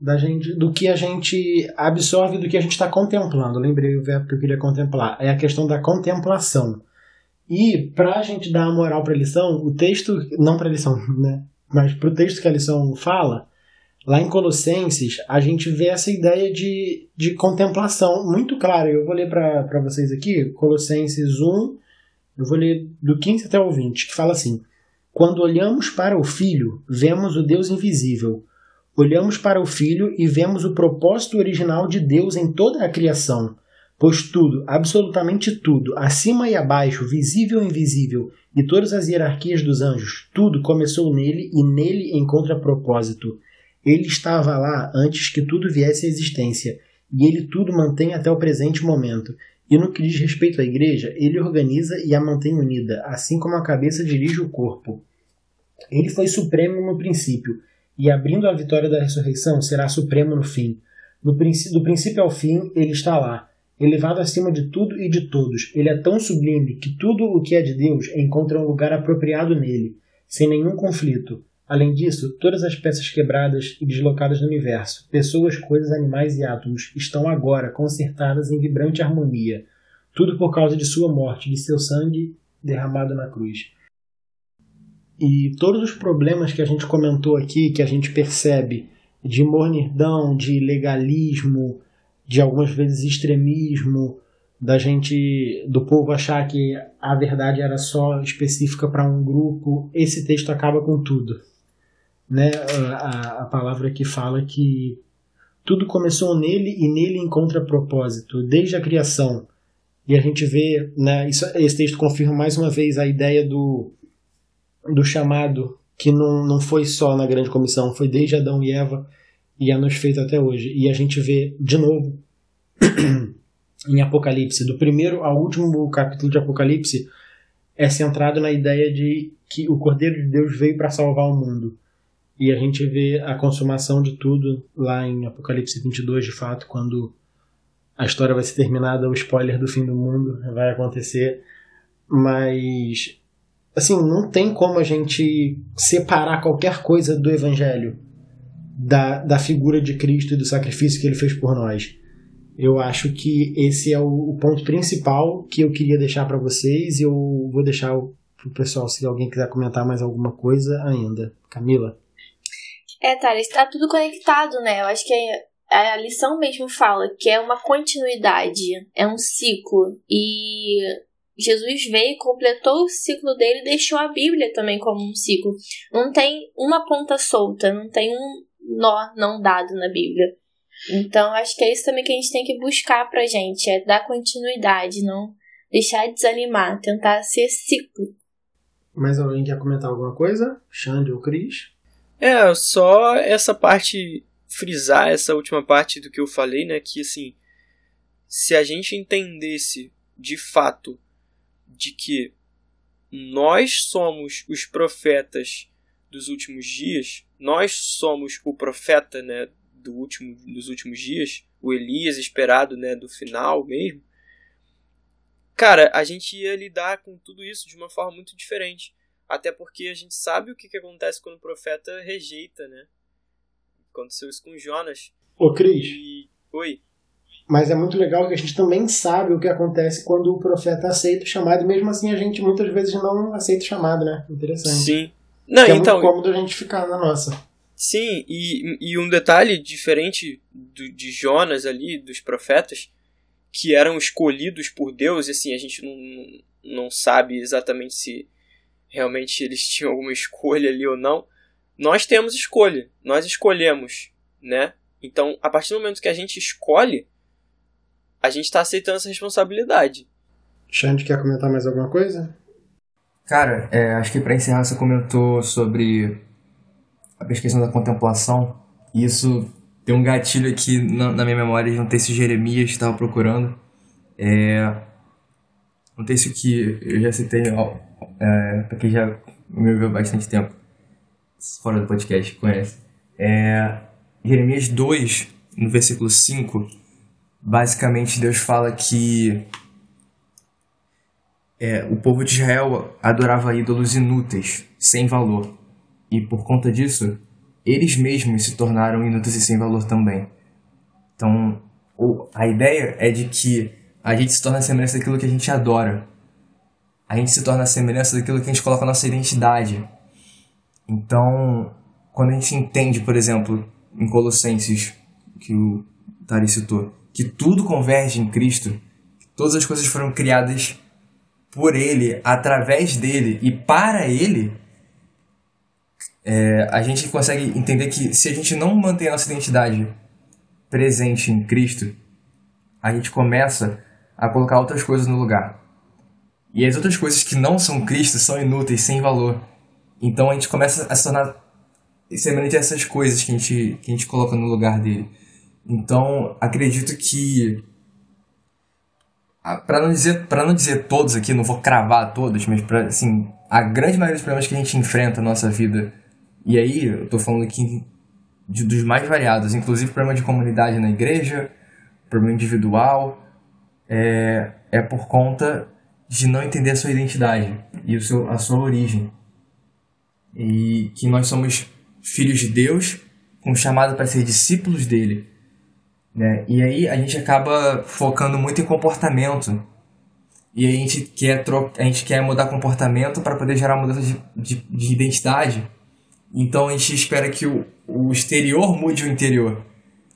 Da gente, do que a gente absorve do que a gente está contemplando. lembrei o verbo que eu queria contemplar. É a questão da contemplação. E para a gente dar a moral para a lição, o texto, não para a lição, [laughs] né? Mas para o texto que a lição fala, lá em Colossenses, a gente vê essa ideia de, de contemplação muito clara. Eu vou ler para vocês aqui, Colossenses 1, eu vou ler do 15 até o 20, que fala assim: Quando olhamos para o Filho, vemos o Deus invisível. Olhamos para o Filho e vemos o propósito original de Deus em toda a criação Pois tudo, absolutamente tudo, acima e abaixo, visível e invisível, e todas as hierarquias dos anjos, tudo começou nele e nele encontra propósito. Ele estava lá antes que tudo viesse à existência, e ele tudo mantém até o presente momento. E no que diz respeito à igreja, ele organiza e a mantém unida, assim como a cabeça dirige o corpo. Ele foi supremo no princípio, e abrindo a vitória da ressurreição, será supremo no fim. No princípio, do princípio ao fim, ele está lá elevado acima de tudo e de todos. Ele é tão sublime que tudo o que é de Deus encontra um lugar apropriado nele, sem nenhum conflito. Além disso, todas as peças quebradas e deslocadas no universo, pessoas, coisas, animais e átomos, estão agora consertadas em vibrante harmonia. Tudo por causa de sua morte, de seu sangue derramado na cruz. E todos os problemas que a gente comentou aqui, que a gente percebe de mornidão, de legalismo, de algumas vezes extremismo, da gente, do povo achar que a verdade era só específica para um grupo, esse texto acaba com tudo. Né? A, a palavra que fala que tudo começou nele e nele encontra propósito, desde a criação. E a gente vê, né, isso, esse texto confirma mais uma vez a ideia do, do chamado, que não, não foi só na grande comissão, foi desde Adão e Eva e é nos feito até hoje. E a gente vê, de novo, [clears throat] em Apocalipse, do primeiro ao último capítulo de Apocalipse, é centrado na ideia de que o Cordeiro de Deus veio para salvar o mundo. E a gente vê a consumação de tudo lá em Apocalipse 22, de fato, quando a história vai ser terminada, o spoiler do fim do mundo vai acontecer. Mas, assim, não tem como a gente separar qualquer coisa do Evangelho da, da figura de Cristo e do sacrifício que ele fez por nós. Eu acho que esse é o, o ponto principal que eu queria deixar para vocês e eu vou deixar o pessoal se alguém quiser comentar mais alguma coisa ainda. Camila? É, Thales, está tudo conectado, né? Eu acho que a, a lição mesmo fala que é uma continuidade, é um ciclo. E Jesus veio, completou o ciclo dele e deixou a Bíblia também como um ciclo. Não tem uma ponta solta, não tem um, nó não dado na Bíblia. Então, acho que é isso também que a gente tem que buscar pra gente, é dar continuidade, não deixar de desanimar, tentar ser ciclo. Mais alguém quer comentar alguma coisa? Xande ou Cris? É, só essa parte, frisar essa última parte do que eu falei, né, que assim, se a gente entendesse de fato de que nós somos os profetas dos últimos dias, nós somos o profeta né, do último, dos últimos dias, o Elias esperado né, do final mesmo, cara, a gente ia lidar com tudo isso de uma forma muito diferente. Até porque a gente sabe o que, que acontece quando o profeta rejeita, né? Aconteceu isso com Jonas. Ô, Cris. E... Oi. Mas é muito legal que a gente também sabe o que acontece quando o profeta aceita o chamado, e mesmo assim a gente muitas vezes não aceita o chamado, né? Interessante. Sim. Não, que então, é muito cômodo a gente ficar na nossa. Sim, e, e um detalhe diferente do, de Jonas ali, dos profetas, que eram escolhidos por Deus, e assim, a gente não, não sabe exatamente se realmente eles tinham alguma escolha ali ou não. Nós temos escolha, nós escolhemos, né? Então, a partir do momento que a gente escolhe, a gente está aceitando essa responsabilidade. Xande, quer comentar mais alguma coisa? Cara, é, acho que para encerrar você comentou sobre a questão da contemplação. E isso tem um gatilho aqui na, na minha memória de um texto de Jeremias que estava procurando. É, um texto que eu já citei, é, para quem já me ouviu há bastante tempo, fora do podcast, conhece. É, Jeremias 2, no versículo 5, basicamente Deus fala que é, o povo de Israel adorava ídolos inúteis, sem valor. E por conta disso, eles mesmos se tornaram inúteis e sem valor também. Então, a ideia é de que a gente se torna a semelhança daquilo que a gente adora. A gente se torna a semelhança daquilo que a gente coloca na nossa identidade. Então, quando a gente entende, por exemplo, em Colossenses, que o Tari citou, que tudo converge em Cristo, que todas as coisas foram criadas por Ele, através dele e para Ele, é, a gente consegue entender que se a gente não mantém a nossa identidade presente em Cristo, a gente começa a colocar outras coisas no lugar. E as outras coisas que não são Cristo são inúteis, sem valor. Então a gente começa a se tornar semelhante a essas coisas que a gente, que a gente coloca no lugar dele. Então acredito que para não dizer para não dizer todos aqui, não vou cravar todos, mas para assim, a grande maioria dos problemas que a gente enfrenta na nossa vida e aí, eu tô falando aqui de, dos mais variados, inclusive problema de comunidade na igreja, problema individual, é, é por conta de não entender a sua identidade e o seu, a sua origem. E que nós somos filhos de Deus, com chamado para ser discípulos dele. Né? E aí a gente acaba focando muito em comportamento. E a gente quer, a gente quer mudar comportamento para poder gerar mudança de, de, de identidade então a gente espera que o, o exterior mude o interior.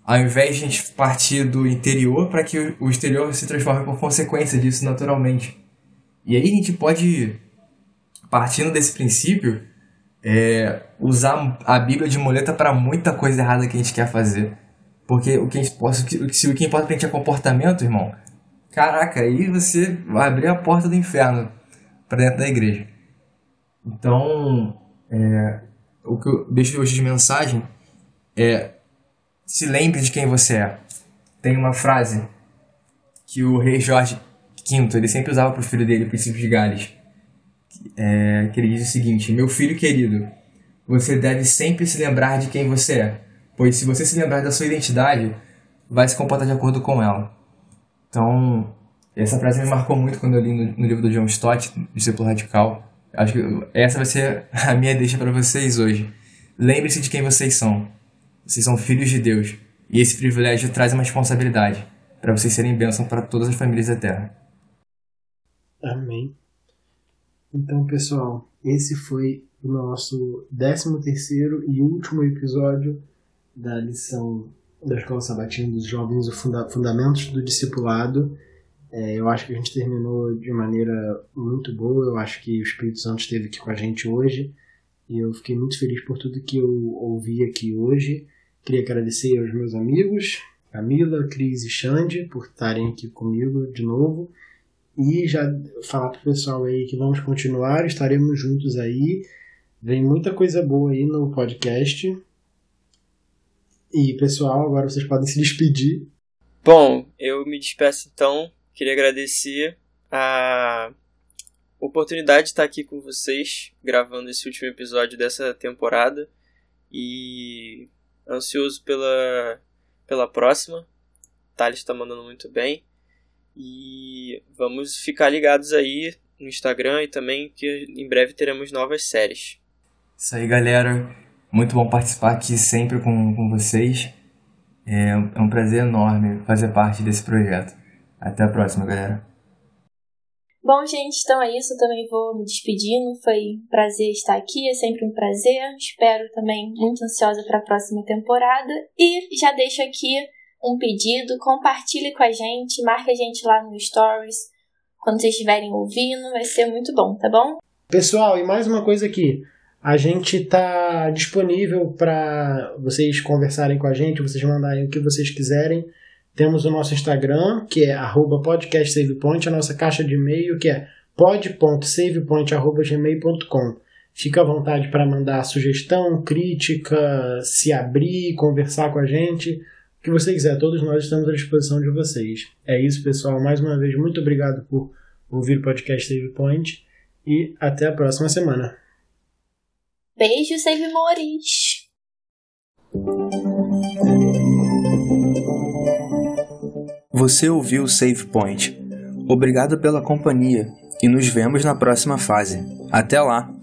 Ao invés de a gente partir do interior para que o exterior se transforme por consequência disso naturalmente. E aí a gente pode, partindo desse princípio, é, usar a Bíblia de muleta para muita coisa errada que a gente quer fazer. Porque o que, a gente, se o que importa pra gente é comportamento, irmão, caraca, aí você vai abrir a porta do inferno para dentro da igreja. Então, é, o que eu deixo hoje de mensagem é se lembre de quem você é. Tem uma frase que o rei Jorge V ele sempre usava para o filho dele, o príncipe de Gales, é, que ele diz o seguinte: Meu filho querido, você deve sempre se lembrar de quem você é, pois se você se lembrar da sua identidade, vai se comportar de acordo com ela. Então, essa frase me marcou muito quando eu li no, no livro do John Stott, Discípulo Radical Acho que essa vai ser [laughs] a minha deixa para vocês hoje. Lembre-se de quem vocês são. Vocês são filhos de Deus. E esse privilégio traz uma responsabilidade para vocês serem bênção para todas as famílias da Terra. Amém. Então, pessoal, esse foi o nosso 13 terceiro e último episódio da lição da Escola Sabatina dos Jovens, o Fundamentos do Discipulado. É, eu acho que a gente terminou de maneira muito boa. Eu acho que o Espírito Santo esteve aqui com a gente hoje. E eu fiquei muito feliz por tudo que eu ouvi aqui hoje. Queria agradecer aos meus amigos, Camila, Cris e Xande, por estarem aqui comigo de novo. E já falar para o pessoal aí que vamos continuar, estaremos juntos aí. Vem muita coisa boa aí no podcast. E pessoal, agora vocês podem se despedir. Bom, eu me despeço então Queria agradecer a oportunidade de estar aqui com vocês, gravando esse último episódio dessa temporada. E ansioso pela, pela próxima. Thales está mandando muito bem. E vamos ficar ligados aí no Instagram e também que em breve teremos novas séries. Isso aí, galera. Muito bom participar aqui sempre com, com vocês. É, é um prazer enorme fazer parte desse projeto. Até a próxima, galera. Bom, gente, então é isso. Eu também vou me despedindo. Foi um prazer estar aqui, é sempre um prazer. Espero também, muito ansiosa para a próxima temporada. E já deixo aqui um pedido: compartilhe com a gente, marque a gente lá no Stories quando vocês estiverem ouvindo. Vai ser muito bom, tá bom? Pessoal, e mais uma coisa aqui. A gente está disponível para vocês conversarem com a gente, vocês mandarem o que vocês quiserem. Temos o nosso Instagram, que é podcastsavepoint, a nossa caixa de e-mail, que é pod.savepoint.gmail.com. Fica à vontade para mandar sugestão, crítica, se abrir, conversar com a gente. O que você quiser, todos nós estamos à disposição de vocês. É isso, pessoal. Mais uma vez, muito obrigado por ouvir o podcast Save Point e até a próxima semana. Beijo, Save Mores! Você ouviu o Save Point. Obrigado pela companhia e nos vemos na próxima fase. Até lá!